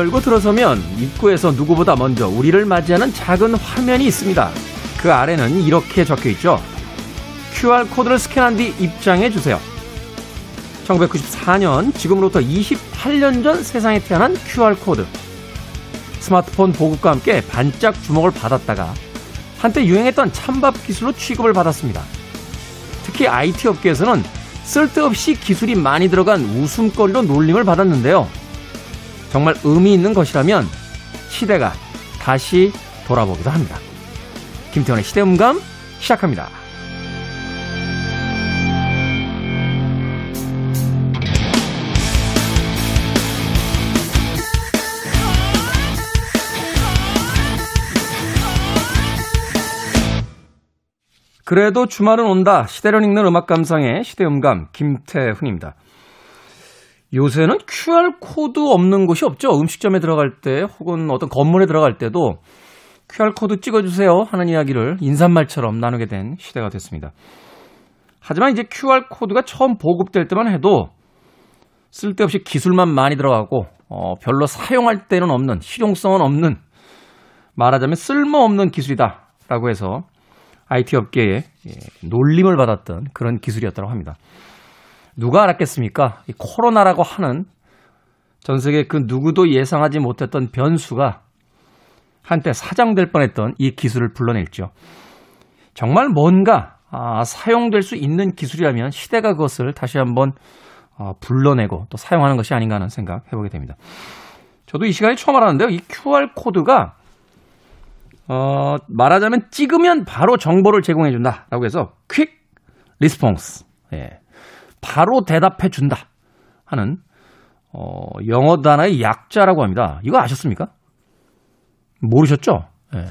열고 들어서면 입구에서 누구보다 먼저 우리를 맞이하는 작은 화면이 있습니다. 그 아래는 이렇게 적혀 있죠. QR코드를 스캔한 뒤 입장해 주세요. 1994년, 지금으로부터 28년 전 세상에 태어난 QR코드. 스마트폰 보급과 함께 반짝 주목을 받았다가 한때 유행했던 찬밥 기술로 취급을 받았습니다. 특히 IT 업계에서는 쓸데없이 기술이 많이 들어간 웃음거리로 놀림을 받았는데요. 정말 의미 있는 것이라면 시대가 다시 돌아보기도 합니다. 김태원의 시대음감 시작합니다. 그래도 주말은 온다. 시대를 읽는 음악 감상의 시대음감 김태훈입니다. 요새는 QR코드 없는 곳이 없죠. 음식점에 들어갈 때 혹은 어떤 건물에 들어갈 때도 QR코드 찍어주세요 하는 이야기를 인사말처럼 나누게 된 시대가 됐습니다. 하지만 이제 QR코드가 처음 보급될 때만 해도 쓸데없이 기술만 많이 들어가고 어, 별로 사용할 때는 없는 실용성은 없는 말하자면 쓸모없는 기술이다 라고 해서 IT 업계에 예, 놀림을 받았던 그런 기술이었다고 합니다. 누가 알았겠습니까? 이 코로나라고 하는 전 세계 그 누구도 예상하지 못했던 변수가 한때 사장될 뻔했던 이 기술을 불러냈죠. 정말 뭔가 아, 사용될 수 있는 기술이라면 시대가 그것을 다시 한번 어, 불러내고 또 사용하는 것이 아닌가 하는 생각 해보게 됩니다. 저도 이 시간에 처음 알았는데요. 이 QR코드가 어, 말하자면 찍으면 바로 정보를 제공해 준다라고 해서 퀵 response. 예. 바로 대답해 준다 하는 어, 영어 단어의 약자라고 합니다. 이거 아셨습니까? 모르셨죠? 예.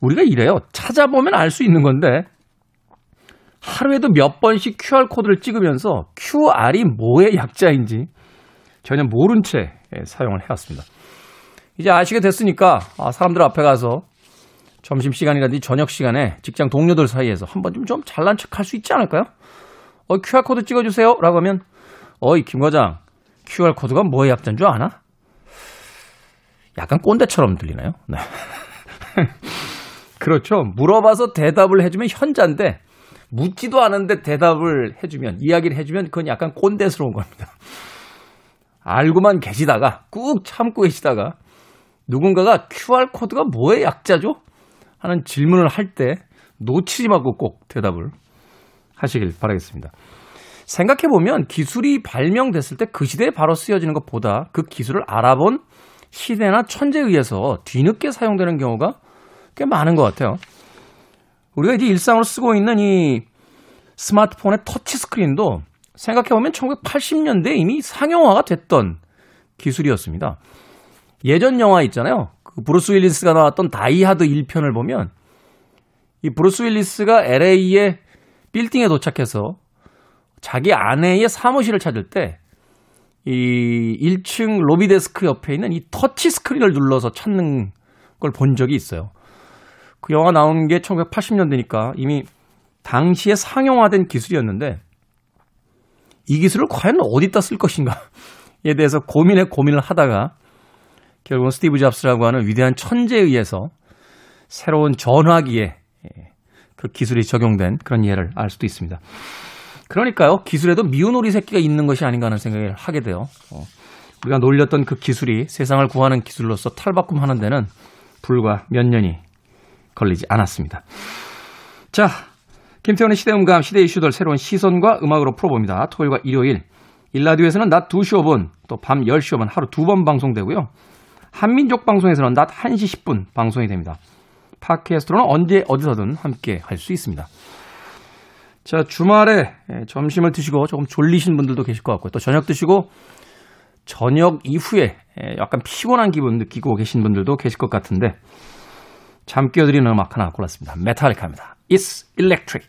우리가 이래요. 찾아보면 알 수 있는 건데 하루에도 몇 번씩 QR코드를 찍으면서 QR이 뭐의 약자인지 전혀 모른 채 예, 사용을 해왔습니다. 이제 아시게 됐으니까 아, 사람들 앞에 가서 점심 시간이라든지 저녁 시간에 직장 동료들 사이에서 한번 좀, 좀 잘난 척할 수 있지 않을까요? 어, QR코드 찍어주세요. 라고 하면, 어이, 김 과장, QR코드가 뭐의 약자인 줄 아나? 약간 꼰대처럼 들리나요? 네. 그렇죠. 물어봐서 대답을 해주면 현자인데, 묻지도 않은데 대답을 해주면, 이야기를 해주면 그건 약간 꼰대스러운 겁니다. 알고만 계시다가, 꾹 참고 계시다가, 누군가가 QR코드가 뭐의 약자죠? 하는 질문을 할 때 놓치지 말고 꼭 대답을 하시길 바라겠습니다. 생각해보면 기술이 발명됐을 때 그 시대에 바로 쓰여지는 것보다 그 기술을 알아본 시대나 천재에 의해서 뒤늦게 사용되는 경우가 꽤 많은 것 같아요. 우리가 이제 일상으로 쓰고 있는 이 스마트폰의 터치 스크린도 생각해보면 1980년대에 이미 상용화가 됐던 기술이었습니다. 예전 영화 있잖아요. 그 브루스 윌리스가 나왔던 다이하드 1편을 보면 이 브루스 윌리스가 LA의 빌딩에 도착해서 자기 아내의 사무실을 찾을 때 이 1층 로비 데스크 옆에 있는 이 터치 스크린을 눌러서 찾는 걸 본 적이 있어요. 그 영화 나온 게 1980년대니까 이미 당시에 상용화된 기술이었는데 이 기술을 과연 어디다 쓸 것인가에 대해서 고민에 고민을 하다가 결국은 스티브 잡스라고 하는 위대한 천재에 의해서 새로운 전화기에 예, 그 기술이 적용된 그런 예를 알 수도 있습니다. 그러니까요, 기술에도 미운 오리 새끼가 있는 것이 아닌가 하는 생각을 하게 돼요. 어, 우리가 놀렸던 그 기술이 세상을 구하는 기술로서 탈바꿈하는 데는 불과 몇 년이 걸리지 않았습니다. 자, 김태원의 시대음감, 시대 이슈들 새로운 시선과 음악으로 풀어봅니다. 토요일과 일요일. 일라디오에서는 낮 2시 5분, 또 밤 10시 5분 하루 두 번 방송되고요. 한민족 방송에서는 낮 1시 10분 방송이 됩니다. 팟캐스트로는 언제 어디서든 함께 할 수 있습니다. 자, 주말에 예, 점심을 드시고 조금 졸리신 분들도 계실 것 같고요. 또 저녁 드시고 저녁 이후에 예, 약간 피곤한 기분 느끼고 계신 분들도 계실 것 같은데 잠 깨어드리는 음악 하나 골랐습니다. 메탈리카입니다. It's Electric.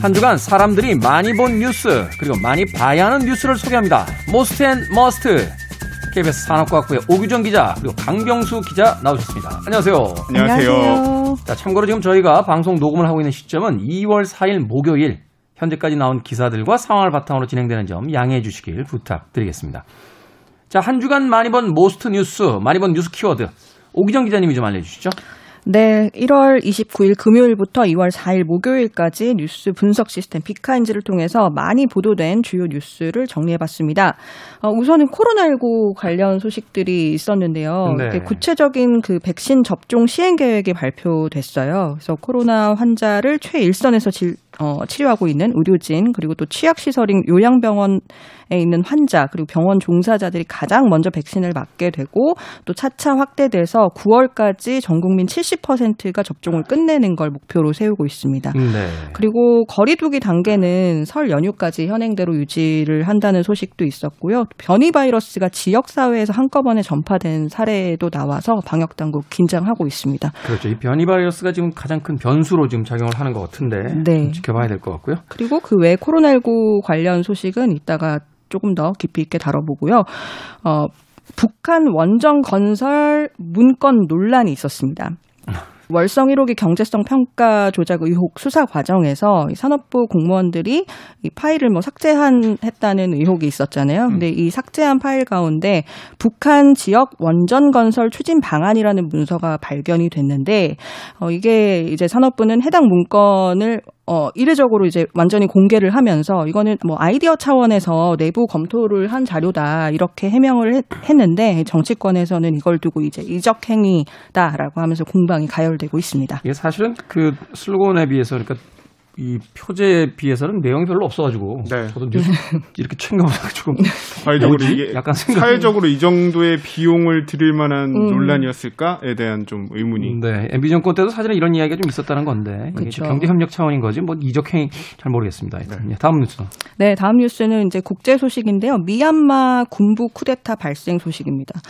한 주간 사람들이 많이 본 뉴스 그리고 많이 봐야 하는 뉴스를 소개합니다. most and must KBS 산업과학부의 오규정 기자 그리고 강병수 기자 나오셨습니다. 안녕하세요. 안녕하세요. 자, 참고로 지금 저희가 방송 녹음을 하고 있는 시점은 2월 4일 목요일 현재까지 나온 기사들과 상황을 바탕으로 진행되는 점 양해해 주시길 부탁드리겠습니다. 자, 한 주간 많이 본 most 뉴스, 많이 본 뉴스 키워드 오기정 기자님이 좀 알려주시죠. 네, 1월 29일 금요일부터 2월 4일 목요일까지 뉴스 분석 시스템 비카인즈를 통해서 많이 보도된 주요 뉴스를 정리해봤습니다. 어, 우선은 코로나19 관련 소식들이 있었는데요. 네. 구체적인 그 백신 접종 시행 계획이 발표됐어요. 그래서 코로나 환자를 최일선에서 질, 어, 치료하고 있는 의료진 그리고 또 취약시설인 요양병원에 있는 환자 그리고 병원 종사자들이 가장 먼저 백신을 맞게 되고 또 차차 확대돼서 9월까지 전 국민 70%가 접종을 끝내는 걸 목표로 세우고 있습니다. 네. 그리고 거리두기 단계는 설 연휴까지 현행대로 유지를 한다는 소식도 있었고요. 변이 바이러스가 지역 사회에서 한꺼번에 전파된 사례도 나와서 방역 당국 긴장하고 있습니다. 그렇죠. 이 변이 바이러스가 지금 가장 큰 변수로 지금 작용을 하는 것 같은데 네. 좀 지켜봐야 될 것 같고요. 그리고 그 외 코로나19 관련 소식은 이따가 조금 더 깊이 있게 다뤄보고요. 어, 북한 원정 건설 문건 논란이 있었습니다. 월성 1호기 경제성 평가 조작 의혹 수사 과정에서 이 산업부 공무원들이 이 파일을 뭐 삭제한 했다는 의혹이 있었잖아요. 근데 이 삭제한 파일 가운데 북한 지역 원전 건설 추진 방안이라는 문서가 발견이 됐는데 어 이게 이제 산업부는 해당 문건을 어, 이례적으로 이제 완전히 공개를 하면서 이거는 뭐 아이디어 차원에서 내부 검토를 한 자료다 이렇게 해명을 했, 했는데 정치권에서는 이걸 두고 이제 이적 행위다라고 하면서 공방이 가열되고 있습니다. 이게 사실은 그 슬로건에 비해서 그러니까 이 표제에 비해서는 내용이 별로 없어가지고 네. 저도 뉴스 이렇게 챙겨보다가 조금 사회적으로? 이게 약간 생각 사회적으로 이 정도의 비용을 들일 만한 음. 논란이었을까에 대한 좀 의문이. 네, MB 정권 때도 사실은 이런 이야기가 좀 있었다는 건데. 경제 협력 차원인 거지 뭐 이적행위 잘 모르겠습니다. 하여튼. 예, 다음 뉴스. 네, 다음 뉴스는 이제 국제 소식인데요. 미얀마 군부 쿠데타 발생 소식입니다.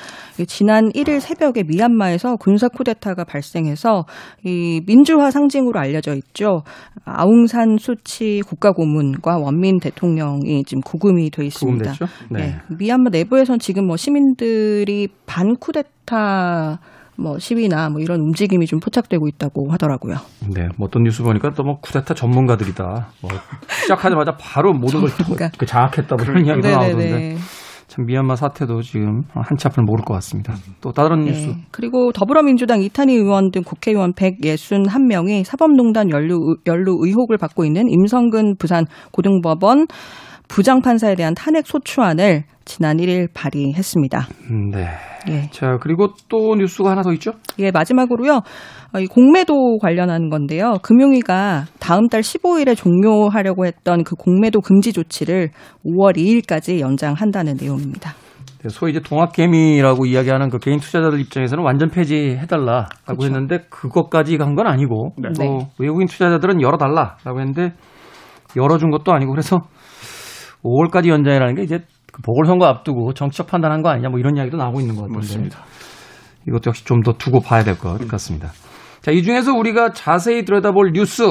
지난 1일 새벽에 미얀마에서 군사 쿠데타가 발생해서 이 민주화 상징으로 알려져 있죠. 아웅 산 수치 국가고문과 원민 대통령이 지금 구금이 돼 있습니다. 구금됐죠? 네. 네. 미얀마 내부에선 지금 뭐 시민들이 반 쿠데타 뭐 시위나 뭐 이런 움직임이 좀 포착되고 있다고 하더라고요. 네, 뭐 어떤 뉴스 보니까 또 뭐 쿠데타 전문가들이다. 뭐 시작하자마자 바로 모든 걸 전문가. 그 장악했다 뭐 이런 이야기가 나오던데 참 미얀마 사태도 지금 한치 앞을 모를 것 같습니다. 또 다른 뉴스. 네. 그리고 더불어민주당 이탄희 의원 등 국회의원 161명이 사법농단 연루, 연루 의혹을 받고 있는 임성근 부산 고등법원 부장판사에 대한 탄핵 소추안을 지난 1일 발의했습니다. 음, 네. 예. 자 그리고 또 뉴스가 하나 더 있죠? 예, 마지막으로요. 어, 이 공매도 관련한 건데요. 금융위가 다음 달 15일에 종료하려고 했던 그 공매도 금지 조치를 5월 2일까지 연장한다는 내용입니다. 네, 소위 이제 동학개미라고 이야기하는 그 개인 투자자들 입장에서는 완전 폐지해달라라고 그렇죠. 했는데 그것까지 간 건 아니고 네. 또 네. 외국인 투자자들은 열어달라라고 했는데 열어준 것도 아니고 그래서 5월까지 연장이라는 게 이제 그 보궐선거 앞두고 정치적 판단한 거 아니냐 뭐 이런 이야기도 나오고 있는 것 같은데 맞습니다. 이것도 역시 좀 더 두고 봐야 될 것 같습니다. 자, 이 중에서 우리가 자세히 들여다볼 뉴스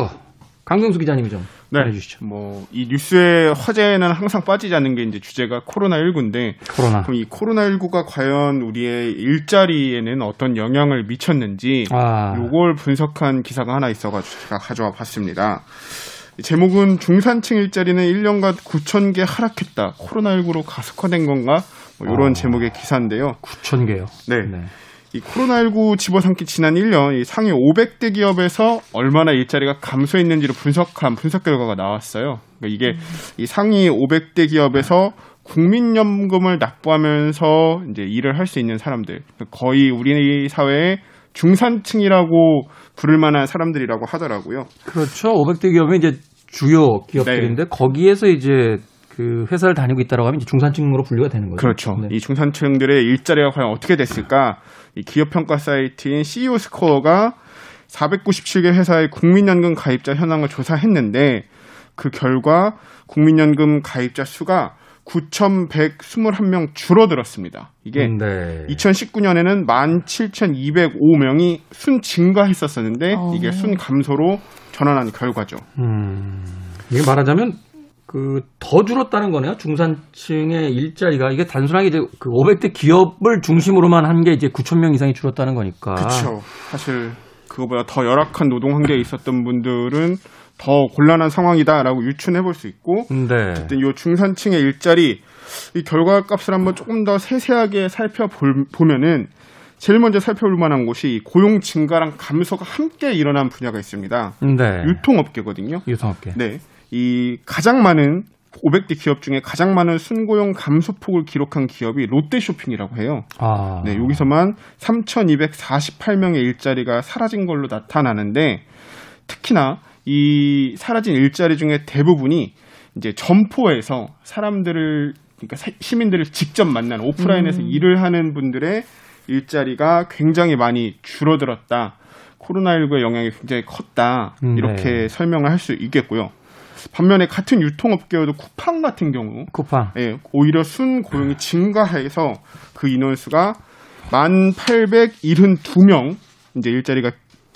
강경수 기자님이 좀 네. 알려주시죠. 뭐 이 뉴스의 화제는 항상 빠지지 않는 게 이제 주제가 코로나 19인데 코로나. 그럼 이 코로나 19가 과연 우리의 일자리에는 어떤 영향을 미쳤는지 아, 요걸 분석한 기사가 하나 있어가지고 제가 가져와 봤습니다. 제목은 중산층 일자리는 1년간 9천 개 하락했다. 코로나19로 가속화된 건가? 뭐 이런 어. 제목의 기사인데요. 9천 개요. 네. 이 코로나19 집어삼기 지난 1년 이 상위 500대 기업에서 얼마나 일자리가 감소했는지를 분석한 분석 결과가 나왔어요. 그러니까 이게 이 상위 500대 기업에서 국민연금을 납부하면서 이제 일을 할 수 있는 사람들 거의 우리 사회의 중산층이라고 부를 만한 사람들이라고 하더라고요. 그렇죠. 500대 기업은 이제 주요 기업들인데 네. 거기에서 이제 그 회사를 다니고 있다라고 하면 이제 중산층으로 분류가 되는 거죠. 그렇죠. 네. 이 중산층들의 일자리가 과연 어떻게 됐을까? 이 기업 평가 사이트인 CEO 스코어가 497개 회사의 국민연금 가입자 현황을 조사했는데 그 결과 국민연금 가입자 수가 9,121명 줄어들었습니다. 이게 음, 네. 2019년에는 17,205명이 순 증가했었었는데 어. 이게 순 감소로 전환한 결과죠. 음, 이게 말하자면 그 더 줄었다는 거네요. 중산층의 일자리가 이게 단순하게 이제 그 500대 기업을 중심으로만 한 게 이제 9천 명 이상이 줄었다는 거니까. 그렇죠. 사실 그거보다 더 열악한 노동 환경에 있었던 분들은 더 곤란한 상황이다라고 유추해 볼 수 있고 네. 어쨌든 이 중산층의 일자리 이 결과 값을 한번 조금 더 세세하게 살펴보면은 제일 먼저 살펴볼 만한 곳이 고용 증가랑 감소가 함께 일어난 분야가 있습니다. 네. 유통업계거든요. 유통업계. 네. 이 가장 많은 500대 기업 중에 가장 많은 순고용 감소폭을 기록한 기업이 롯데쇼핑이라고 해요. 아. 네, 여기서만 3,248명의 일자리가 사라진 걸로 나타나는데 특히나 이 사라진 일자리 중에 대부분이 이제 점포에서 사람들을 그러니까 사- 시민들을 직접 만나는 오프라인에서 일을 하는 분들의 일자리가 굉장히 많이 줄어들었다. 코로나19의 영향이 굉장히 컸다. 음, 이렇게 네. 설명을 할 수 있겠고요. 반면에 같은 유통업계여도 쿠팡 같은 경우 쿠팡. 예, 오히려 순 고용이 증가해서 그 인원수가 1,872명 이제 일자리가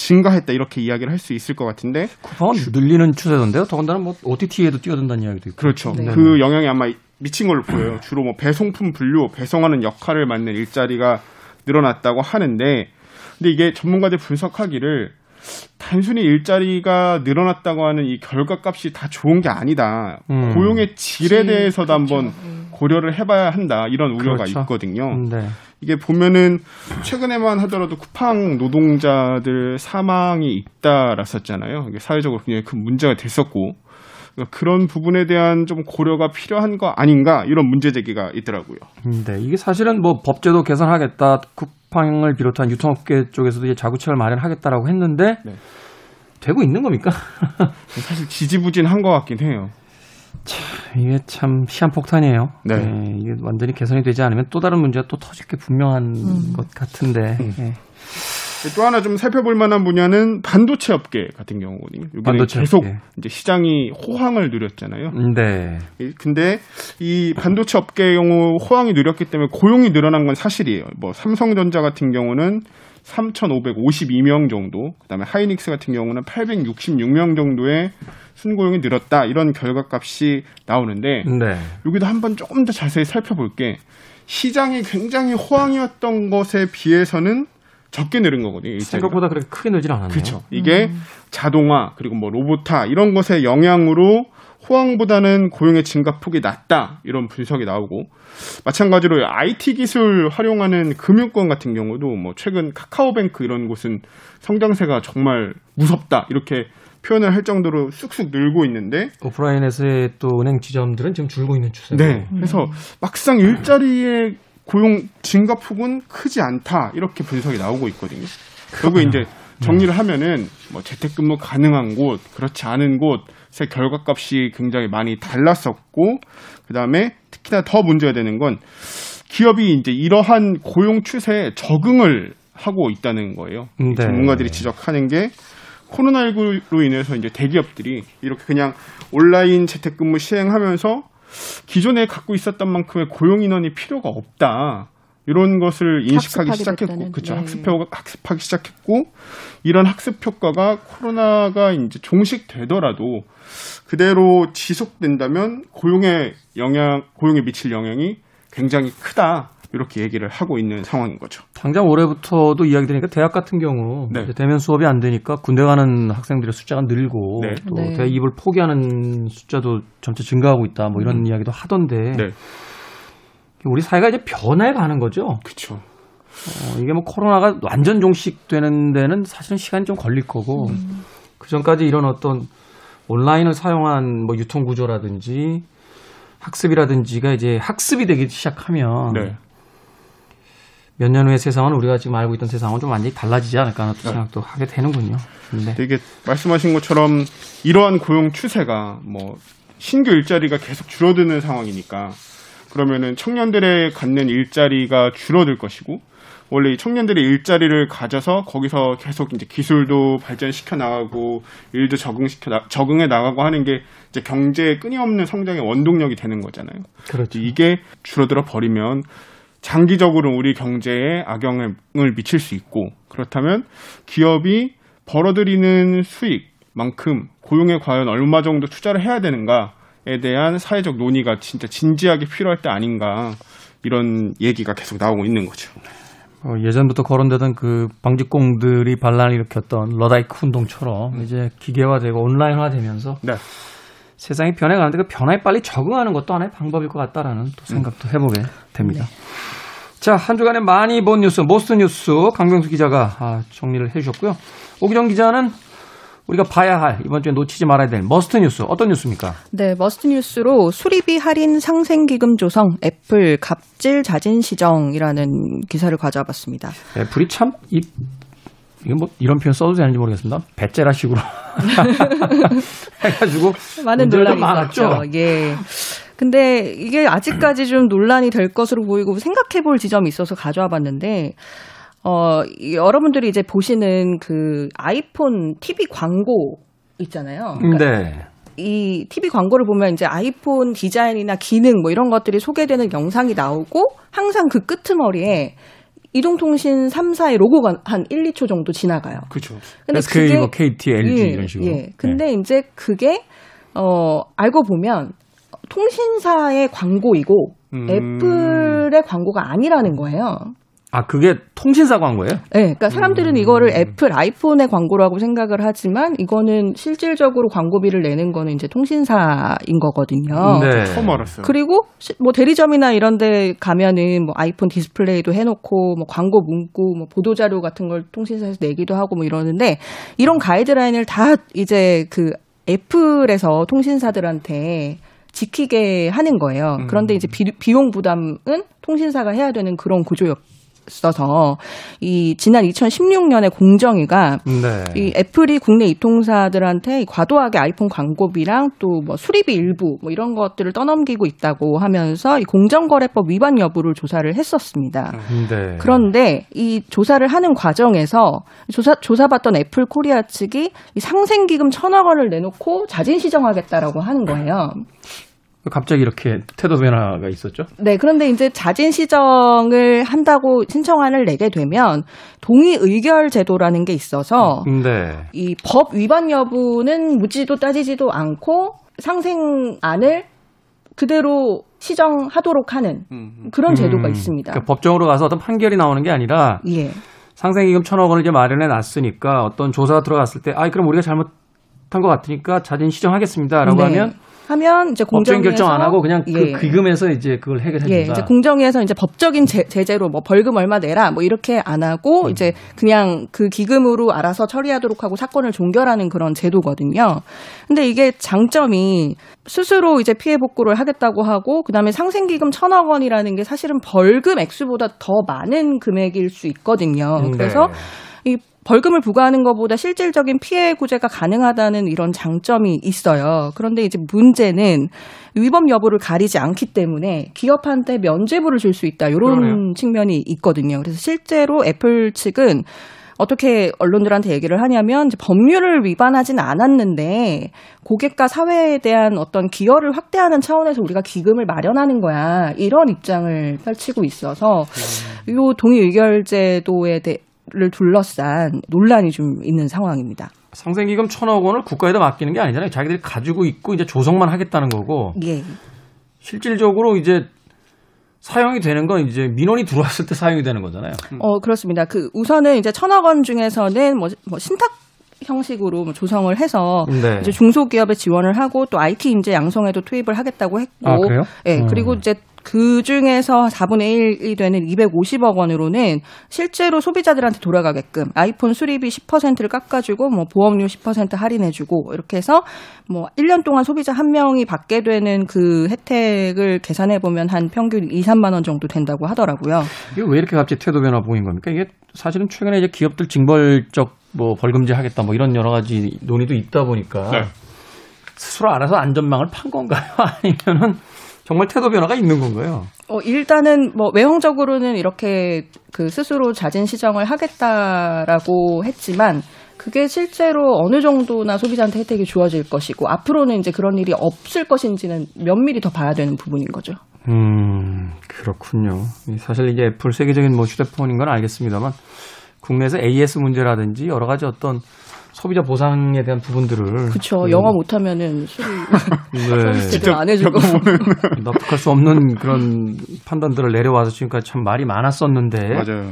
증가했다 이렇게 이야기를 할 수 있을 것 같은데 쿠팡은 늘리는 추세던데요. 더군다나 뭐 OTT에도 뛰어든다는 이야기도 있고. 그렇죠. 네. 그 영향이 아마 미친 걸로 보여요. 주로 뭐 배송품 분류, 배송하는 역할을 맡는 일자리가 늘어났다고 하는데 근데 이게 전문가들 분석하기를 단순히 일자리가 늘어났다고 하는 이 결과값이 다 좋은 게 아니다. 음. 고용의 질에 질, 대해서도 한번 음. 고려를 해봐야 한다. 이런 우려가 그렇죠. 있거든요. 네. 이게 보면은 최근에만 하더라도 쿠팡 노동자들 사망이 잇따랐었잖아요. 이게 사회적으로 굉장히 큰 문제가 됐었고 그러니까 그런 부분에 대한 좀 고려가 필요한 거 아닌가 이런 문제 제기가 있더라고요. 네, 이게 사실은 뭐 법제도 개선하겠다, 쿠팡을 비롯한 유통업계 쪽에서도 이제 자구책을 마련하겠다라고 했는데 네. 되고 있는 겁니까? 사실 지지부진한 것 같긴 해요. 이게 참 시한폭탄이에요. 네. 이게 완전히 개선이 되지 않으면 또 다른 문제가 또 터질 게 분명한 것 같은데. 음. 예. 또 하나 좀 살펴볼 만한 분야는 반도체 업계 같은 경우거든요. 반도체 계속 업계. 이제 시장이 호황을 누렸잖아요. 네. 이- 근데 이 반도체 업계의 경우 호황이 누렸기 때문에 고용이 늘어난 건 사실이에요. 뭐 삼성전자 같은 경우는 3,552명 정도, 그다음에 하이닉스 같은 경우는 866명 정도의 순고용이 늘었다 이런 결과값이 나오는데 네. 여기도 한번 조금 더 자세히 살펴볼 게 시장이 굉장히 호황이었던 것에 비해서는 적게 늘은 거거든요. 일자리가. 생각보다 그렇게 크게 늘진 않았네요. 그렇죠. 이게 자동화 그리고 뭐 로보타 이런 것의 영향으로 호황보다는 고용의 증가 폭이 낮다 이런 분석이 나오고 마찬가지로 IT 기술 활용하는 금융권 같은 경우도 뭐 최근 카카오뱅크 이런 곳은 성장세가 정말 무섭다 이렇게 표현을 할 정도로 쑥쑥 늘고 있는데 오프라인에서의 또 은행 지점들은 지금 줄고 있는 추세고. 네. 그래서 막상 일자리의 고용 증가폭은 크지 않다 이렇게 분석이 나오고 있거든요. 결국 이제 정리를 하면은 뭐 재택근무 가능한 곳, 그렇지 않은 곳의 결과값이 굉장히 많이 달랐었고, 그 다음에 특히나 더 문제가 되는 건 기업이 이제 이러한 고용 추세에 적응을 하고 있다는 거예요. 이 네. 전문가들이 지적하는 게 코로나19로 인해서 이제 대기업들이 이렇게 그냥 온라인 재택근무 시행하면서 기존에 갖고 있었던 만큼의 고용 인원이 필요가 없다. 이런 것을 인식하기 시작했고, 그렇죠. 네. 학습 학습하기 시작했고, 이런 학습 효과가 코로나가 이제 종식되더라도 그대로 지속된다면 고용에 영향, 고용에 미칠 영향이 굉장히 크다. 이렇게 얘기를 하고 있는 상황인 거죠. 당장 올해부터도 이야기 되니까 대학 같은 경우 네. 이제 대면 수업이 안 되니까 군대 가는 학생들의 숫자가 늘고 네. 또 네. 대입을 포기하는 숫자도 점차 증가하고 있다. 뭐 이런 이야기도 하던데 네. 우리 사회가 이제 변화해 가는 거죠. 그렇죠. 어, 이게 뭐 코로나가 완전 종식되는 데는 사실은 시간이 좀 걸릴 거고 그 전까지 이런 어떤 온라인을 사용한 뭐 유통 구조라든지 학습이라든지가 이제 학습이 되기 시작하면 네. 몇 년 후의 세상은 우리가 지금 알고 있던 세상은 좀 완전히 달라지지 않을까 하는 또 네. 생각도 하게 되는군요. 네. 되게 말씀하신 것처럼 이러한 고용 추세가 뭐 신규 일자리가 계속 줄어드는 상황이니까 그러면은 청년들의 갖는 일자리가 줄어들 것이고 원래 이 청년들의 일자리를 가져서 거기서 계속 이제 기술도 발전시켜 나가고 일도 적응시켜 나, 적응해 나가고 하는 게 이제 경제의 끊임없는 성장의 원동력이 되는 거잖아요. 그렇죠. 이게 줄어들어 버리면 장기적으로 우리 경제에 악영향을 미칠 수 있고 그렇다면 기업이 벌어들이는 수익 만큼 고용에 과연 얼마 정도 투자를 해야 되는가에 대한 사회적 논의가 진짜 진지하게 필요할 때 아닌가 이런 얘기가 계속 나오고 있는 거죠. 어, 예전부터 거론되던 그 방직공들이 반란을 일으켰던 러다이트 운동처럼 이제 기계화되고 온라인화되면서 네. 세상이 변해가는데 그 변화에 빨리 적응하는 것도 하나의 방법일 것 같다라는 또 생각도 해보게 됩니다. 자, 한 주간에 많이 본 뉴스, most 뉴스 강병수 기자가 아, 정리를 해주셨고요. 오기정 기자는 우리가 봐야 할 이번 주에 놓치지 말아야 될 must 뉴스 어떤 뉴스입니까? 네, must 뉴스로 수리비 할인 상생 기금 조성 애플 갑질 자진 시정이라는 기사를 가져와봤습니다. 애플이 참 이, 이게 뭐 이런 표현 써도 되는지 모르겠습니다. 배째라식으로 해가지고 많은 논란이 좀 많았죠. 있었죠. 예. 근데 이게 아직까지 좀 논란이 될 것으로 보이고 생각해 볼 지점이 있어서 가져와 봤는데, 어, 이 여러분들이 이제 보시는 그 아이폰 TV 광고 있잖아요. 그러니까 네. 이 TV 광고를 보면 이제 아이폰 디자인이나 기능 뭐 이런 것들이 소개되는 영상이 나오고 항상 그 끄트머리에 이동통신 3사의 로고가 한 1, 2초 정도 지나가요. 그렇죠. 근데 SK, 그게- 뭐 KT, LG 예, 이런 식으로. 예. 근데 이제 그게 어 알고 보면 통신사의 광고이고 음. 애플의 광고가 아니라는 거예요. 아 그게 통신사 광고예요? 네, 그러니까 사람들은 음. 이거를 애플 아이폰의 광고라고 생각을 하지만 이거는 실질적으로 광고비를 내는 거는 이제 통신사인 거거든요. 네. 처음 알았어요. 그리고 시- 뭐 대리점이나 이런 데 가면은 뭐 아이폰 디스플레이도 해 놓고 뭐 광고 문구 뭐 보도 자료 같은 걸 통신사에서 내기도 하고 뭐 이러는데 이런 가이드라인을 다 이제 그 애플에서 통신사들한테 지키게 하는 거예요. 그런데 이제 비, 비용 부담은 통신사가 해야 되는 그런 구조였어서 이 지난 2016년에 공정위가 네. 이 애플이 국내 이통사들한테 과도하게 아이폰 광고비랑 또 뭐 수리비 일부 뭐 이런 것들을 떠넘기고 있다고 하면서 이 공정거래법 위반 여부를 조사를 했었습니다. 네. 그런데 이 조사를 하는 과정에서 조사 조사받던 애플 코리아 측이 이 상생기금 천억 원을 내놓고 자진 시정하겠다라고 하는 거예요. 갑자기 이렇게 태도 변화가 있었죠? 네, 그런데 이제 자진 시정을 한다고 신청안을 내게 되면 동의 의결 제도라는 게 있어서 네. 이법 위반 여부는 묻지도 따지지도 않고 상생안을 그대로 시정하도록 하는 그런 제도가 음, 있습니다. 그러니까 법정으로 가서 어떤 판결이 나오는 게 아니라 예. 상생기금 천억 원을 이제 마련해 놨으니까 어떤 조사가 들어갔을 때, 아, 그럼 우리가 잘못 한 것 같으니까 자진 시정하겠습니다라고 네. 하면 하면 이제 공정위에서 결정 안 하고 그냥 예. 그 기금에서 이제 그걸 해결해 준다. 예, 이제 공정위에서 이제 법적인 제, 제재로 뭐 벌금 얼마 내라 뭐 이렇게 안 하고 음. 이제 그냥 그 기금으로 알아서 처리하도록 하고 사건을 종결하는 그런 제도거든요. 근데 이게 장점이 스스로 이제 피해 복구를 하겠다고 하고 그다음에 상생기금 천억 원이라는 게 사실은 벌금 액수보다 더 많은 금액일 수 있거든요. 네. 그래서 이 벌금을 부과하는 것보다 실질적인 피해 구제가 가능하다는 이런 장점이 있어요. 그런데 이제 문제는 위법 여부를 가리지 않기 때문에 기업한테 면죄부를 줄 수 있다. 이런 그러네요. 측면이 있거든요. 그래서 실제로 애플 측은 어떻게 언론들한테 얘기를 하냐면 법률을 위반하진 않았는데 고객과 사회에 대한 어떤 기여를 확대하는 차원에서 우리가 기금을 마련하는 거야 이런 입장을 펼치고 있어서 이 동의 의결 제도에 대 를 둘러싼 논란이 좀 있는 상황입니다. 상생기금 천억 원을 국가에다 맡기는 게 아니잖아요. 자기들이 가지고 있고 이제 조성만 하겠다는 거고 예. 실질적으로 이제 사용이 되는 건 이제 민원이 들어왔을 때 사용이 되는 거잖아요. 어, 그렇습니다. 그 우선은 이제 천억 원 중에서는 뭐, 뭐 신탁 형식으로 뭐 조성을 해서 네. 이제 중소기업에 지원을 하고 또 IT 인재 양성에도 투입을 하겠다고 했고, 아, 그래요? 예, 음. 그리고 이제 그 중에서 4분의 1이 되는 250억 원으로는 실제로 소비자들한테 돌아가게끔 아이폰 수리비 10%를 깎아주고 뭐 보험료 10% 할인해주고 이렇게 해서 뭐 1년 동안 소비자 한 명이 받게 되는 그 혜택을 계산해 보면 한 평균 2, 3만 원 정도 된다고 하더라고요. 이게 왜 이렇게 갑자기 태도 변화 보인 겁니까? 이게 사실은 최근에 이제 기업들 징벌적 뭐 벌금제 하겠다 뭐 이런 여러 가지 논의도 있다 보니까 네. 스스로 알아서 안전망을 판 건가요? 아니면은 정말 태도 변화가 있는 건가요? 어, 일단은 뭐 외형적으로는 이렇게 그 스스로 자진 시정을 하겠다라고 했지만 그게 실제로 어느 정도나 소비자한테 혜택이 주어질 것이고 앞으로는 이제 그런 일이 없을 것인지는 면밀히 더 봐야 되는 부분인 거죠. 음, 그렇군요. 사실 이제 애플 세계적인 뭐 휴대폰인 건 알겠습니다만 국내에서 AS 문제라든지 여러 가지 어떤 소비자 보상에 대한 부분들을 그렇죠. 음, 영어 못하면은 수리 네. 서비스도 안 해주고. 납득할 수 없는 그런 판단들을 내려와서 지금까지 참 말이 많았었는데 맞아요.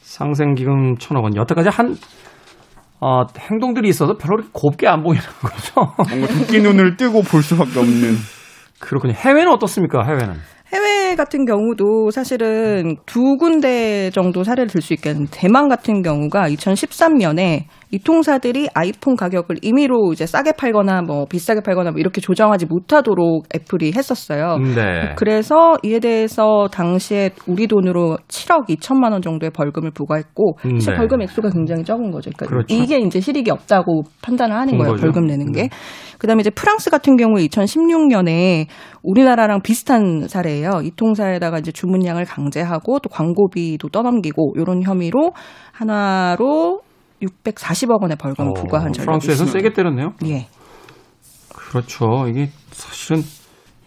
상생기금 천억 원 여태까지 한 어, 행동들이 있어서 별로 그렇게 곱게 안 보이는 거죠. 뭔가 도끼 눈을 뜨고 볼 수밖에 없는. 그렇군요. 해외는 어떻습니까? 해외는 해외 같은 경우도 사실은 두 군데 정도 사례를 들 수 있겠는데 대만 같은 경우가 2013년에 이 통사들이 아이폰 가격을 임의로 이제 싸게 팔거나 뭐 비싸게 팔거나 뭐 이렇게 조정하지 못하도록 애플이 했었어요. 네. 그래서 이에 대해서 당시에 우리 돈으로 7억 2천만 원 정도의 벌금을 부과했고 사실 네. 벌금 액수가 굉장히 적은 거죠. 그러니까 그렇죠. 이게 이제 실익이 없다고 판단을 하는 본 거예요. 거죠. 벌금 내는 게. 네. 그다음에 이제 프랑스 같은 경우에 2016년에 우리나라랑 비슷한 사례예요. 이 통사에다가 이제 주문량을 강제하고 또 광고비도 떠넘기고 이런 혐의로 하나로 640억 원의 벌금을 어, 부과한 전력이 프랑스에서. 세게 때렸네요. 예. 그렇죠. 이게 사실은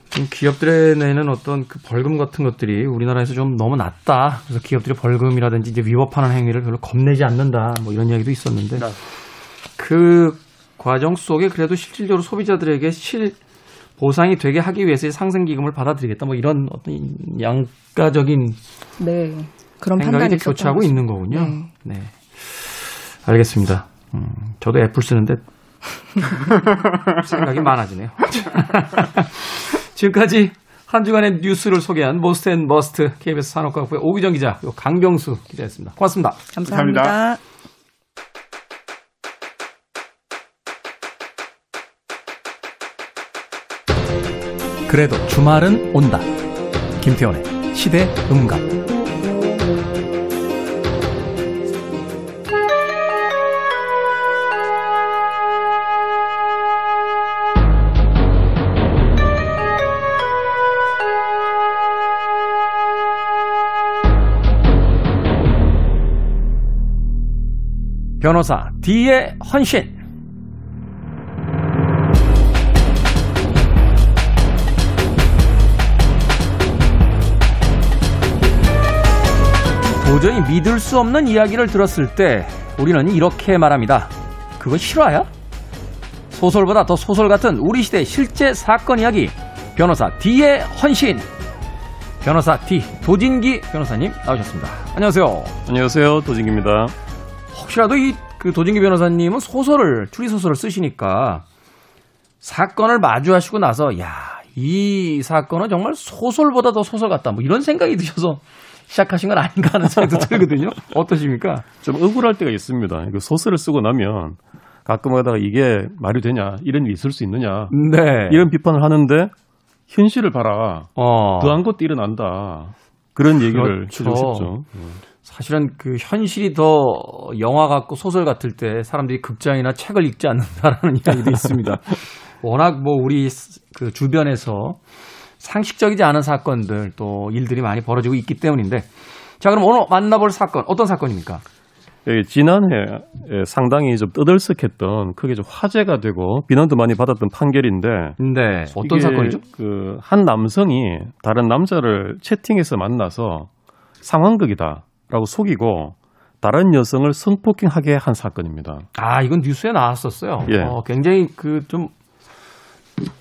좀 기업들에 내는 어떤 그 벌금 같은 것들이 우리나라에서 좀 너무 낮다. 그래서 기업들이 벌금이라든지 이제 위법하는 행위를 별로 겁내지 않는다. 뭐 이런 이야기도 있었는데 그 과정 속에 그래도 실질적으로 소비자들에게 실 보상이 되게 하기 위해서 상생 기금을 받아들이겠다. 뭐 이런 어떤 양가적인 네. 그런 생각이 판단이 교차하고 있는 거군요. 네. 네. 알겠습니다. 음, 저도 애플 쓰는데 생각이 많아지네요. 지금까지 한 주간의 뉴스를 소개한 Most and Must KBS 산업과학부의 오기정 기자 강병수 기자였습니다. 고맙습니다. 감사합니다. 감사합니다. 그래도 주말은 온다. 김태원의 시대 음감. D의 헌신. 도저히 믿을 수 없는 이야기를 들었을 때 우리는 이렇게 말합니다. 그거 실화야? 소설보다 더 소설 같은 우리 시대 실제 사건 이야기. 변호사 D의 헌신. 변호사 D 도진기 변호사님 나오셨습니다. 안녕하세요. 안녕하세요. 도진기입니다. 혹시라도 이 그 도진기 변호사님은 소설을 추리 소설을 쓰시니까 사건을 마주하시고 나서 야 이 사건은 정말 소설보다 더 소설 같다 뭐 이런 생각이 드셔서 시작하신 건 아닌가 하는 생각도 들거든요. 어떠십니까? 좀 억울할 때가 있습니다. 이거 소설을 쓰고 나면 가끔 하다가 이게 말이 되냐, 이런 일이 있을 수 있느냐, 네. 이런 비판을 하는데 현실을 봐라. 어. 더한 것도 일어난다. 그런 얘기를 그렇죠. 해주고 싶죠. 사실은 그 현실이 더 영화 같고 소설 같을 때 사람들이 극장이나 책을 읽지 않는다라는 이야기도 있습니다. 워낙 뭐 우리 그 주변에서 상식적이지 않은 사건들 또 일들이 많이 벌어지고 있기 때문인데 자 그럼 오늘 만나볼 사건 어떤 사건입니까? 예, 지난해 예, 상당히 좀 떠들썩했던 크게 좀 화제가 되고 비난도 많이 받았던 판결인데 네 어떤 사건이죠? 그 한 남성이 다른 남자를 채팅에서 만나서 상황극이다 라고 속이고 다른 여성을 성폭행하게 한 사건입니다. 아 이건 뉴스에 나왔었어요. 예. 어, 굉장히 그 좀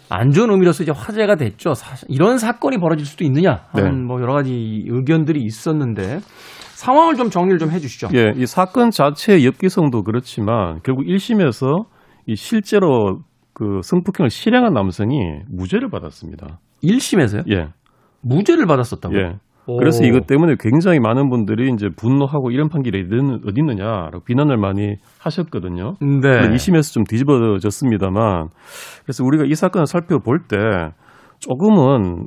안 좋은 의미로서 이제 화제가 됐죠. 사실 이런 사건이 벌어질 수도 있느냐 하는 네. 뭐 여러 가지 의견들이 있었는데 상황을 좀 정리를 좀 해주시죠. 예, 이 사건 자체의 엽기성도 그렇지만 결국 1심에서 이 실제로 그 성폭행을 실행한 남성이 무죄를 받았습니다. 1심에서요? 예, 무죄를 받았었다고요? 예. 오. 그래서 이것 때문에 굉장히 많은 분들이 이제 분노하고 이런 판결이 어디- 있느냐라고 비난을 많이 하셨거든요. 네. 물론 2심에서 좀 뒤집어졌습니다만 그래서 우리가 이 사건을 살펴볼 때 조금은